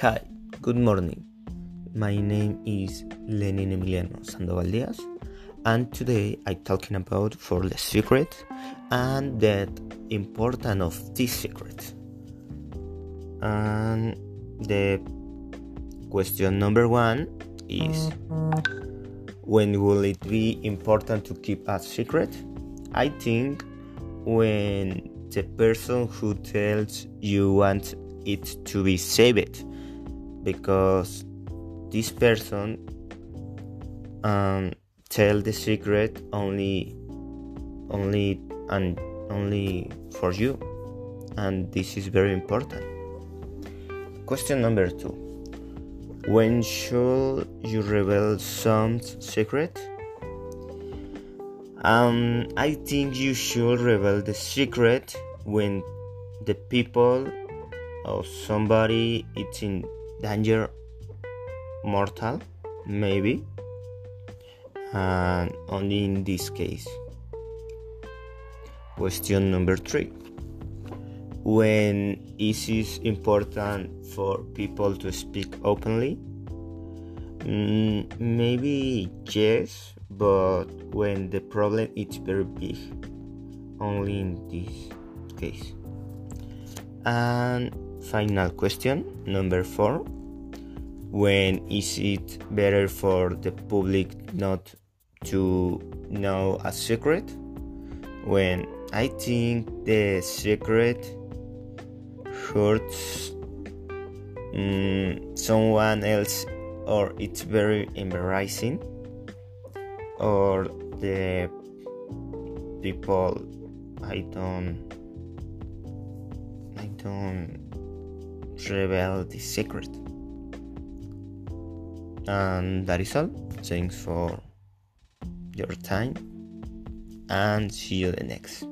Hi, good morning. My name is Lenin Emiliano Sandoval Diaz, and today I'm talking about for the secret and the importance of this secret. And the question number one is when will it be important to keep a secret? I think when the person who tells you wants it to be saved because this person um, tell the secret only only and only for you. And this is very important. Question number two. When should you reveal some secret? Um, I think you should reveal the secret when the people or somebody is in danger mortal maybe and only in this case. Question number three. When is it important for people to speak openly? Mm, maybe yes but when the problem is very big only in this case. And final question number four. When is it better for the public not to know a secret? When i think the secret hurts mm, someone else or it's very embarrassing or the people I don't I don't reveal the secret. And that is all. Thanks for your time and see you the next.